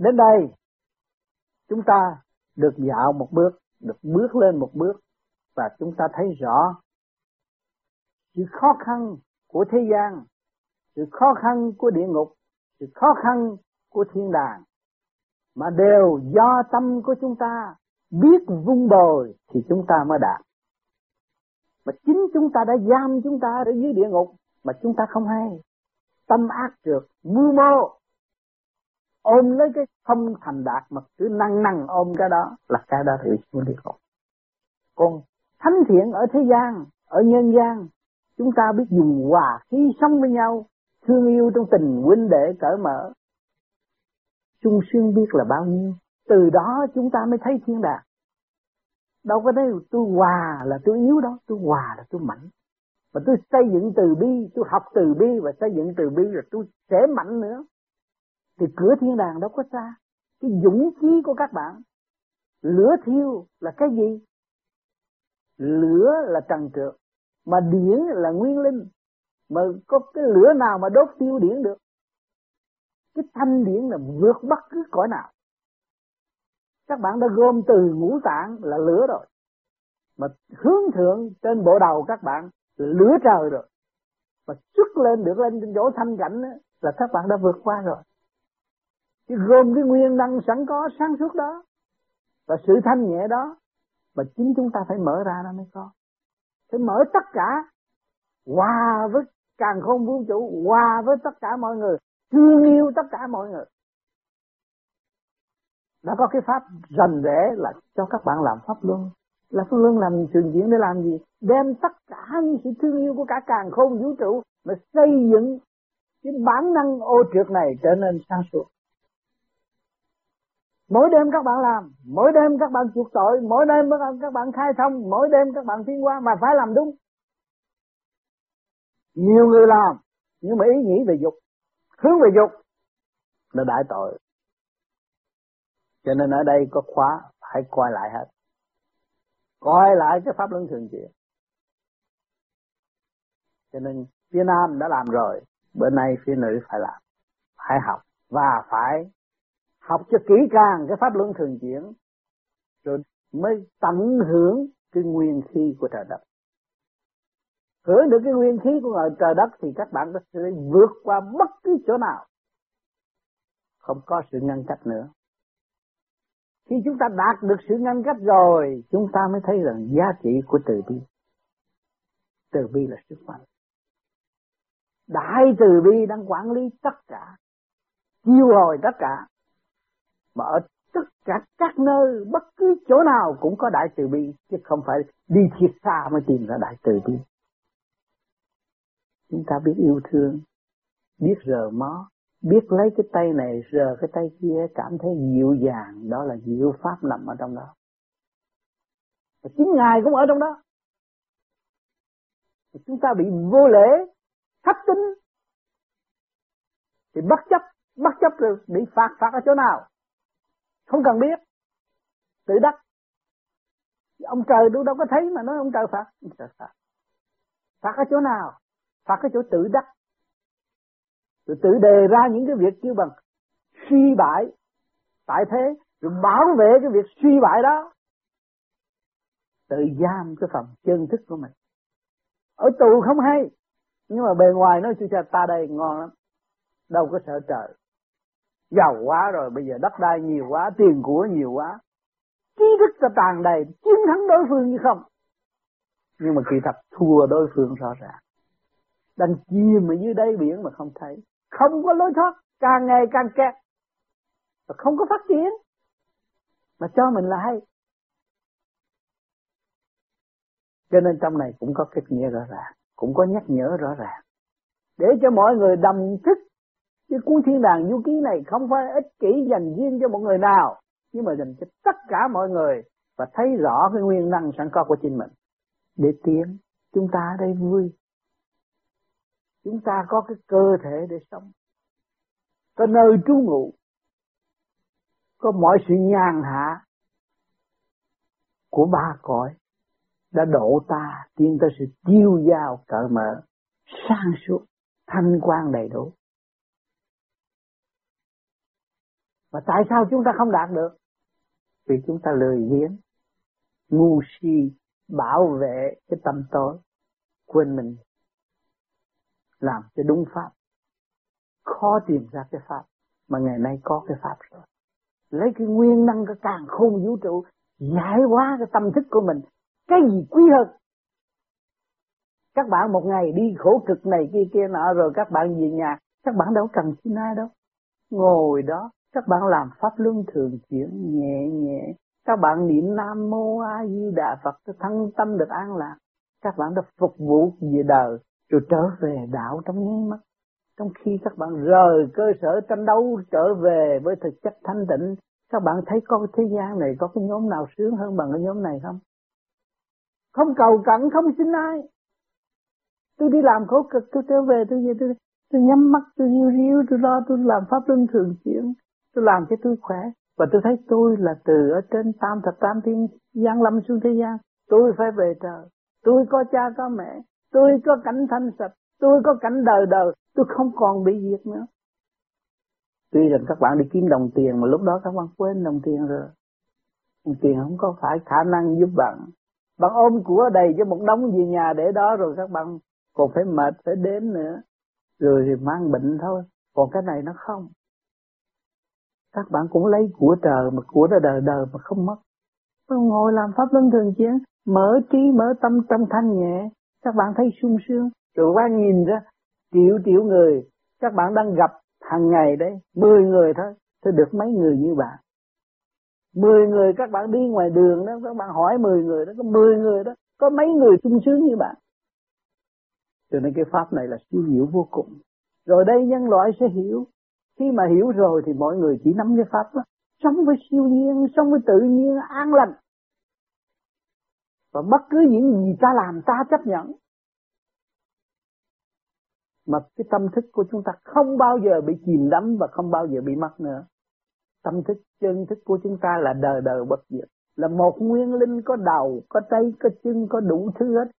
Đến đây, chúng ta được dạo một bước, được bước lên một bước, và chúng ta thấy rõ sự khó khăn của thế gian, sự khó khăn của địa ngục, sự khó khăn của thiên đàng, mà đều do tâm của chúng ta biết vun bồi thì chúng ta mới đạt. Mà chính chúng ta đã giam chúng ta ở dưới địa ngục mà chúng ta không hay. Tâm ác trượt, mưu mô, ôm lấy cái không thành đạt mà cứ năng năng ôm cái đó là cái đó thì xuống địa ngục. Còn thánh thiện ở thế gian, ở nhân gian, chúng ta biết dùng hòa khí sống với nhau, thương yêu trong tình huynh đệ cởi mở. Chung xuyên biết là bao nhiêu, từ đó chúng ta mới thấy thiên đàng. Đâu có thấy tôi hòa là tôi yếu đó, tôi hòa là tôi mạnh. Và tôi xây dựng từ bi, tôi học từ bi và xây dựng từ bi là tôi sẽ mạnh nữa. Thì cửa thiên đàng đâu có xa. Cái dũng khí của các bạn, lửa thiêu là cái gì? Lửa là trần trượt, mà điển là nguyên linh. Mà có cái lửa nào mà đốt tiêu điển được? Cái thanh điển là vượt bất cứ cõi nào các bạn đã gom từ ngũ tạng là lửa rồi mà hướng thượng trên bộ đầu các bạn là lửa trời rồi mà xuất lên được lên trên chỗ thanh cảnh là các bạn đã vượt qua rồi chứ gồm cái nguyên năng sẵn có sáng suốt đó và sự thanh nhẹ đó mà chính chúng ta phải mở ra nó mới có. Phải mở tất cả, hòa với càng không vũ trụ, hòa với tất cả mọi người, thương yêu tất cả mọi người. Đã có cái pháp rành rẽ là cho các bạn làm pháp luân. Là pháp luân làm trường diễn để làm gì? Đem tất cả những sự thương yêu của cả càng không vũ trụ mà xây dựng cái bản năng ô trượt này trở nên sáng suốt mỗi đêm các bạn làm, mỗi đêm các bạn chuộc tội, mỗi đêm các bạn khai thông, mỗi đêm các bạn tiến qua mà phải làm đúng. Nhiều người làm, nhưng mà ý nghĩ về dục, hướng về dục là đại tội. Cho nên ở đây có khóa, phải coi lại hết. Coi lại cái pháp luân thường chuyển. Cho nên phía nam đã làm rồi, bữa nay phía nữ phải làm, phải học và phải học cho kỹ càng cái pháp luân thường chuyển, rồi mới tận hưởng cái nguyên khí của trời đất. Hưởng được cái nguyên khí của trời đất thì các bạn sẽ vượt qua bất cứ chỗ nào. Không có sự ngăn cách nữa. Khi chúng ta đạt được sự ngăn cách rồi, chúng ta mới thấy rằng giá trị của từ bi. Từ bi là sức mạnh. Đại từ bi đang quản lý tất cả, chiêu hồi tất cả mà ở tất cả các nơi, bất cứ chỗ nào cũng có đại từ bi, chứ không phải đi thiệt xa mới tìm ra đại từ bi. Chúng ta biết yêu thương, biết rờ mó, biết lấy cái tay này, rờ cái tay kia, cảm thấy dịu dàng. Đó là diệu pháp nằm ở trong đó. Và chính ngài cũng ở trong đó. Và chúng ta bị vô lễ thấp tính thì bất chấp bất chấp rồi bị phạt phạt ở chỗ nào? Không cần biết. Tự đắc. Ông trời đâu đâu có thấy mà nói ông trời phạt. Ông trời phạt. Phạt ở chỗ nào? Phạt ở chỗ tự đắc. Rồi tự đề ra những cái việc kêu bằng suy bại tại thế, rồi bảo vệ cái việc suy bại đó. Tự giam cái phần chân thức của mình. Ở tù không hay, nhưng mà bề ngoài nói cho ta đây ngon lắm. Đâu có sợ trời giàu quá rồi, bây giờ đất đai nhiều quá, tiền của nhiều quá. Trí thức ta tàn đầy, chiến thắng đối phương như không. Nhưng mà kỳ thật, thua đối phương rõ ràng. Đang chìm ở dưới đáy biển mà không thấy. Không có lối thoát, càng ngày càng kẹt. Và không có phát triển. Mà cho mình là hay. Cho nên trong này cũng có kết nghĩa rõ ràng, cũng có nhắc nhở rõ ràng. Để cho mọi người đầm thức chứ cuốn thiên đàng du ký này không phải ích kỷ dành riêng cho một người nào, nhưng mà dành cho tất cả mọi người và thấy rõ cái nguyên năng sẵn có của chính mình. Để tiến, chúng ta ở đây vui. Chúng ta có cái cơ thể để sống. Có nơi trú ngụ. Có mọi sự nhàn hạ của ba cõi đã độ ta tiến tới sự tiêu giao cởi mở sang suốt, thanh quan đầy đủ. Mà tại sao chúng ta không đạt được? Vì chúng ta lười biếng, ngu si, bảo vệ cái tâm tối, quên mình làm cho đúng pháp. Khó tìm ra cái pháp, mà ngày nay có cái pháp rồi. Lấy cái nguyên năng cái càng khôn vũ trụ, giải hóa cái tâm thức của mình. Cái gì quý hơn? Các bạn một ngày đi khổ cực này kia kia nọ rồi các bạn về nhà, các bạn đâu cần xin ai đâu. Ngồi đó, các bạn làm pháp luân thường chuyển nhẹ nhẹ. Các bạn niệm Nam Mô A Di Đà Phật cho thân tâm được an lạc. Các bạn đã phục vụ về đời rồi trở về đạo trong nháy mắt. Trong khi các bạn rời cơ sở tranh đấu trở về với thực chất thanh tịnh, các bạn thấy có thế gian này có cái nhóm nào sướng hơn bằng cái nhóm này không? Không cầu cận, không xin ai. Tôi đi làm khổ cực, tôi trở về, tôi về, tôi, tôi nhắm mắt, tôi yêu riu, tôi lo, tôi làm pháp luân thường chuyển, tôi làm cho tôi khỏe. Và tôi thấy tôi là từ ở trên tam thập tam thiên giáng lâm xuống thế gian. Tôi phải về trời. Tôi có cha có mẹ. Tôi có cảnh thanh sạch. Tôi có cảnh đời đời. Tôi không còn bị diệt nữa. Tuy rằng các bạn đi kiếm đồng tiền mà lúc đó các bạn quên đồng tiền rồi. Đồng tiền không có phải khả năng giúp bạn. Bạn ôm của đầy cho một đống về nhà để đó rồi các bạn còn phải mệt phải đếm nữa. Rồi thì mang bệnh thôi. Còn cái này nó không. Các bạn cũng lấy của trời mà của đời đời đời mà không mất. Ngồi làm pháp luân thường chiến, mở trí mở tâm tâm thanh nhẹ, các bạn thấy sung sướng. Rồi qua nhìn ra triệu triệu người, các bạn đang gặp hàng ngày đấy, 10 người thôi, thì được mấy người như bạn. 10 người các bạn đi ngoài đường đó, các bạn hỏi 10 người đó, có 10 người đó, có mấy người sung sướng như bạn. Cho nên cái pháp này là siêu diệu vô cùng. Rồi đây nhân loại sẽ hiểu. Khi mà hiểu rồi thì mọi người chỉ nắm cái pháp đó. Sống với siêu nhiên, sống với tự nhiên, an lành. Và bất cứ những gì ta làm ta chấp nhận mà cái tâm thức của chúng ta không bao giờ bị chìm đắm và không bao giờ bị mất nữa. Tâm thức chân thức của chúng ta là đời đời bất diệt, là một nguyên linh có đầu, có tay, có chân, có đủ thứ hết.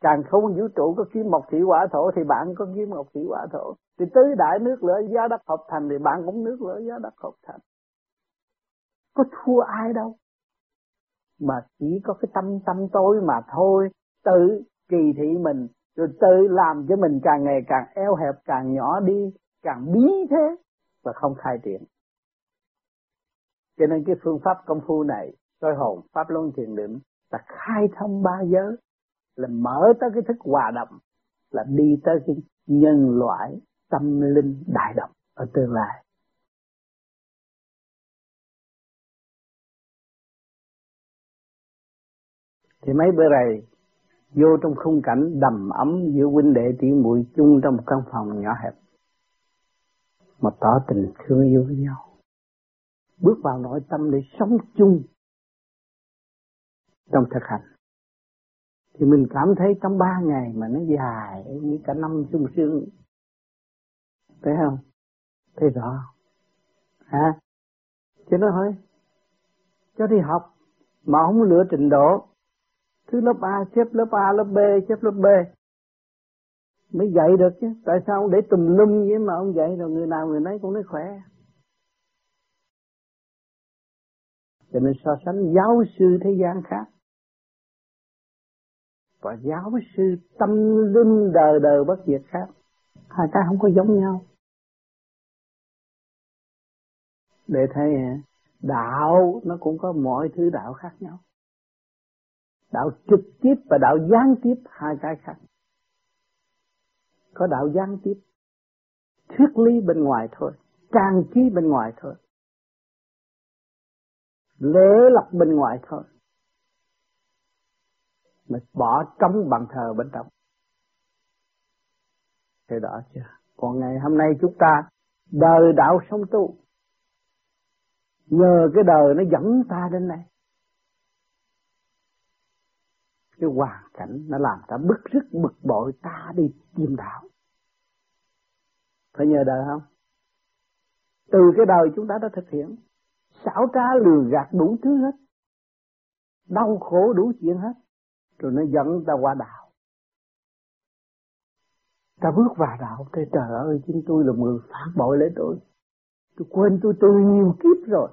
Càng không vũ trụ có kiếm mộc thủy hỏa thổ thì bạn có kiếm mộc thủy hỏa thổ. Thì tứ đại nước lửa giá đất hợp thành thì bạn cũng nước lửa giá đất hợp thành. Có thua ai đâu. Mà chỉ có cái tâm tâm tối mà thôi. Tự kỳ thị mình, rồi tự làm cho mình càng ngày càng eo hẹp, càng nhỏ đi, càng bí thế và không khai triển cho nên cái phương pháp công phu này soi hồn pháp luân thiền định là khai thông ba giới là mở tới cái thức hòa đồng, là đi tới cái nhân loại tâm linh đại đồng ở tương lai. Thì mấy bữa này vô trong khung cảnh đầm ấm giữa huynh đệ tỷ muội chung trong một căn phòng nhỏ hẹp, mà tỏ tình thương yêu với nhau. Bước vào nội tâm để sống chung trong thực hành thì mình cảm thấy trong ba ngày mà nó dài như cả năm sung sướng. Thấy không? Thấy rõ. Hả? Cho nó thôi cho đi học mà không lựa trình độ. Thứ lớp A xếp lớp A, lớp B xếp lớp B. Mới dạy được chứ. Tại sao để tùm lum vậy mà ông dạy rồi người nào người nấy cũng nói khỏe. Cho nên so sánh giáo sư thế gian khác và giáo sư tâm linh đời đời bất diệt khác. Hai cái không có giống nhau. Để thấy đạo nó cũng có mọi thứ đạo khác nhau. Đạo trực tiếp và đạo gián tiếp, hai cái khác. Có đạo gián tiếp, thuyết lý bên ngoài thôi, trang trí bên ngoài thôi. Lễ lập bên ngoài thôi mà bỏ trống bằng thờ bên trong. Thế đó chưa? Còn ngày hôm nay chúng ta, đời đạo sống tu. Nhờ cái đời nó dẫn ta đến đây. Cái hoàn cảnh nó làm ta bức rứt, bực bội, ta đi tìm đạo. Phải nhờ đời không? Từ cái đời chúng ta đã thực hiện, xảo trá lừa gạt đủ thứ hết. Đau khổ đủ chuyện hết rồi nó dẫn ta qua đạo ta bước vào đạo thế trời ơi, chính tôi là người phản bội lấy tôi. Tôi quên tôi từ nhiều kiếp rồi.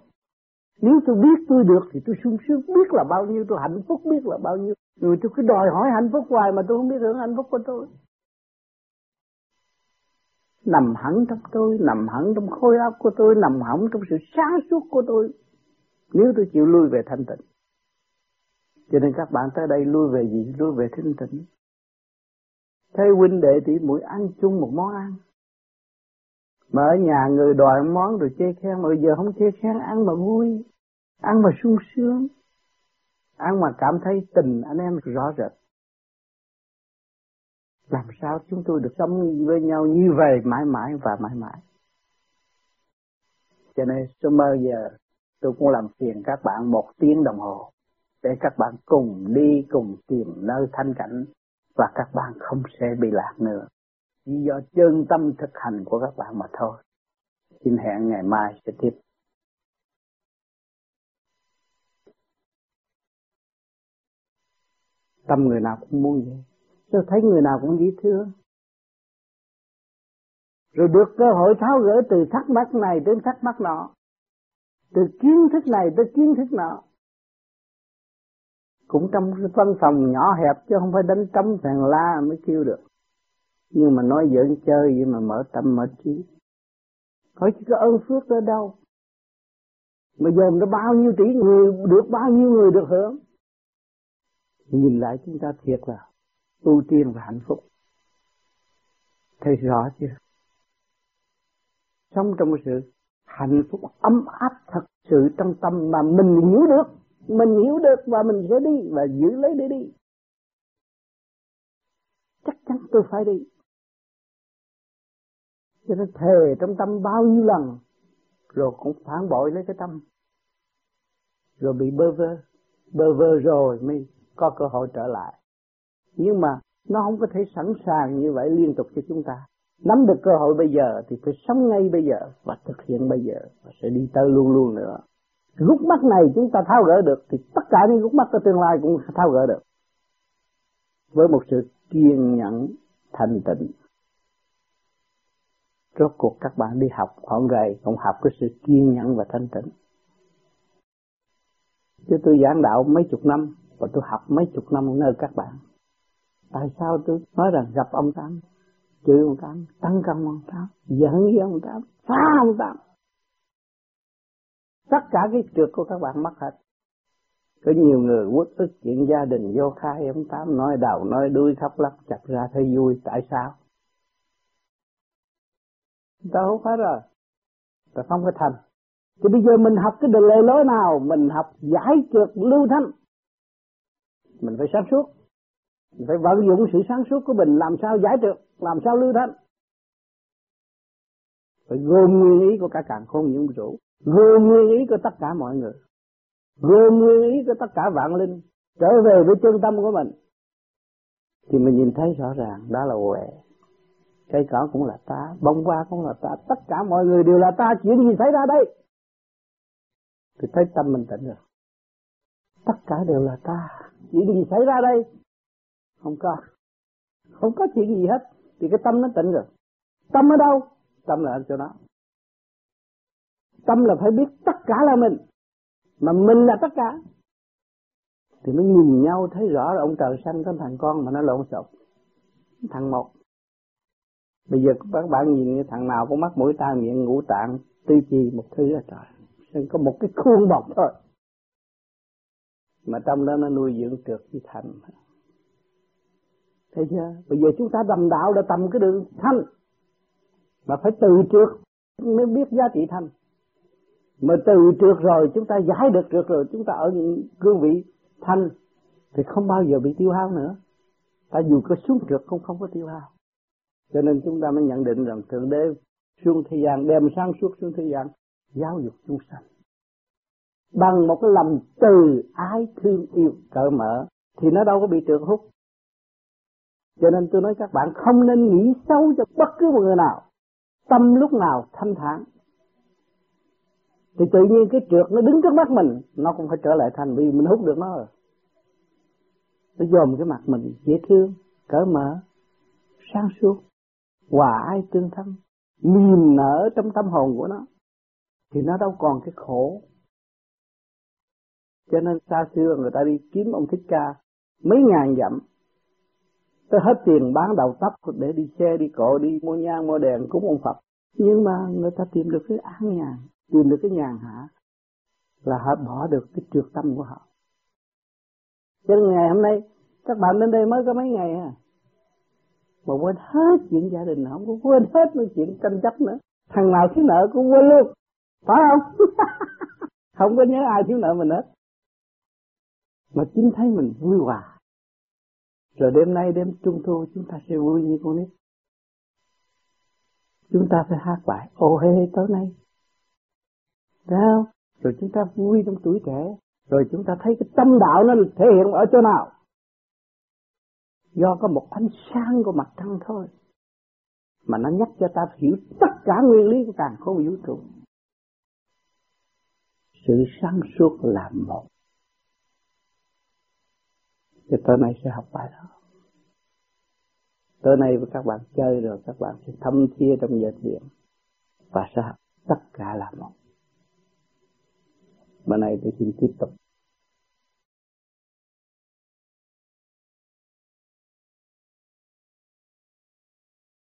Nếu tôi biết tôi được thì tôi sung sướng biết là bao nhiêu, tôi hạnh phúc biết là bao nhiêu. Rồi tôi cứ đòi hỏi hạnh phúc hoài mà tôi không biết hưởng hạnh phúc của tôi. Nằm hẳn trong tôi, nằm hẳn trong khối óc của tôi, nằm hẳn trong sự sáng suốt của tôi. Nếu tôi chịu lui về thanh tịnh cho nên các bạn tới đây lui về gì? Lui về thanh tịnh thấy huynh đệ tỷ muội ăn chung một món ăn. Mà ở nhà người đòi món rồi chê khen mà bây giờ không chê khen, ăn mà vui, ăn mà sung sướng. Ăn mà cảm thấy tình anh em rõ rệt. Làm sao chúng tôi được sống với nhau như vậy mãi mãi và mãi mãi? Cho nên số mơ giờ tôi cũng làm phiền các bạn một tiếng đồng hồ để các bạn cùng đi, cùng tìm nơi thanh cảnh, và các bạn không sẽ bị lạc nữa. Chỉ do chân tâm thực hành của các bạn mà thôi. Xin hẹn ngày mai sẽ tiếp. Tâm người nào cũng muốn vậy. Tôi thấy người nào cũng dễ thương? Rồi được cơ hội tháo gỡ từ thắc mắc này đến thắc mắc nọ. Từ kiến thức này tới kiến thức nọ cũng trong cái văn phòng nhỏ hẹp chứ không phải đánh trống thằng la mới kêu được. Nhưng mà nói giỡn chơi vậy mà mở tâm mở trí. Hỏi chỉ có ơn phước ở đâu? Mà giờ nó bao nhiêu tỷ người, được bao nhiêu người được hưởng? Nhìn lại chúng ta thiệt là ưu tiên và hạnh phúc. Thấy rõ chưa? Sống trong sự hạnh phúc ấm áp thật sự trong tâm mà mình hiểu được mình hiểu được và mình sẽ đi và giữ lấy để đi. Chắc chắn tôi phải đi. Cho nên thề trong tâm bao nhiêu lần, rồi cũng phản bội lấy cái tâm. Rồi bị bơ vơ. Bơ vơ rồi mới có cơ hội trở lại. Nhưng mà nó không có thể sẵn sàng như vậy liên tục cho chúng ta. Nắm được cơ hội bây giờ thì phải sống ngay bây giờ và thực hiện bây giờ và sẽ đi tới luôn luôn nữa. Rút mắt này chúng ta tháo gỡ được thì tất cả những rút mắt của tương lai cũng tháo gỡ được. Với một sự kiên nhẫn thành tịnh. Rốt cuộc các bạn đi học khoảng gầy cũng học cái sự kiên nhẫn và thanh tịnh. Chứ tôi giảng đạo mấy chục năm và tôi học mấy chục năm nơi các bạn. Tại sao tôi nói rằng gặp ông tám, chửi ông tám, tấn công ông tám, giận với ông tám, phá ông tám? Tất cả cái trượt của các bạn mất hết. Có nhiều người uất ức chuyện gia đình vô khai, ông tám nói đầu nói đuôi, khóc lóc, chặt ra thấy vui. Tại sao? Ta hút hết rồi. Ta không có thành. Thì bây giờ mình học cái đường lề lối nào? Mình học giải trượt lưu thanh. Mình phải sáng suốt. Mình phải vận dụng sự sáng suốt của mình. Làm sao giải trượt? Làm sao lưu thanh? Phải gồm nguyên ý của cả càng không những vũ gồm nguyên ý của tất cả mọi người. Gồm nguyên ý của tất cả vạn linh. Trở về với chân tâm của mình. Thì mình nhìn thấy rõ ràng, đó là huệ. Cây cỏ cũng là ta, bông hoa cũng là ta, tất cả mọi người đều là ta. Chuyện gì xảy ra đây? Thì thấy tâm mình tỉnh rồi. Tất cả đều là ta. Chuyện gì xảy ra đây? Không có. Không có chuyện gì hết. Thì cái tâm nó tỉnh rồi. Tâm ở đâu? Tâm là ở chỗ đó. Tâm là phải biết tất cả là mình. Mà mình là tất cả. Thì mới nhìn nhau thấy rõ là ông trời sanh có thằng con mà nó lộn xộn. Thằng một. Bây giờ các bạn nhìn như thằng nào cũng mắt mũi tai miệng ngũ tạng, tư chi một thứ là trời nên có một cái khuôn bọc thôi. Mà trong đó nó nuôi dưỡng trượt với thành thấy chưa? Bây giờ chúng ta đầm đạo đã tầm cái đường thanh mà phải từ trước mới biết giá trị thanh. Mà từ trước rồi, chúng ta giải được trượt rồi, chúng ta ở những cương vị thanh, thì không bao giờ bị tiêu hao nữa. Ta dù có xuống trượt cũng không có tiêu hao. Cho nên chúng ta mới nhận định rằng thượng đế xuống thế gian, đem sáng suốt xuống thế gian, giáo dục chúng sanh. Bằng một cái lòng từ ái thương yêu cởi mở, thì nó đâu có bị trượt hút. Cho nên tôi nói các bạn không nên nghĩ xấu cho bất cứ một người nào tâm lúc nào thanh thản. Thì tự nhiên cái trượt nó đứng trước mắt mình, nó cũng phải trở lại thành vì mình hút được nó rồi. Nó dòm cái mặt mình dễ thương, cởi mở, sáng suốt, hòa ai tương thân, niềm nở trong tâm hồn của nó, thì nó đâu còn cái khổ. Cho nên xa xưa người ta đi kiếm ông thích ca mấy ngàn dặm tới hết tiền bán đầu tóc để đi xe, đi cộ, đi mua nhang, mua đèn cúng ông Phật. Nhưng mà người ta tìm được cái an nhàn tìm được cái nhàn hạ là họ bỏ được cái trượt tâm của họ. Cho nên ngày hôm nay, các bạn đến đây mới có mấy ngày à? Mà quên hết chuyện gia đình, không có quên hết những chuyện tranh chấp nữa. Thằng nào thiếu nợ cũng quên luôn. Phải không? Không có nhớ ai thiếu nợ mình hết. Mà chính thấy mình vui hòa rồi đêm nay đêm trung thu chúng ta sẽ vui như con nít. Chúng ta phải hát bài, ô hê tối nay. Sao? Rồi chúng ta vui trong tuổi trẻ. Rồi chúng ta thấy cái tâm đạo nó thể hiện ở chỗ nào? Do có một ánh sáng của mặt trăng thôi. Mà nó nhắc cho ta hiểu tất cả nguyên lý của càng khôn vũ trụ. Sự sáng suốt là một. Thì tối nay sẽ học bài đó. Tối nay với các bạn chơi rồi, các bạn sẽ thâm thia trong giờ thiền Và sẽ học tất cả là một. Bữa nay tôi xin tiếp tục.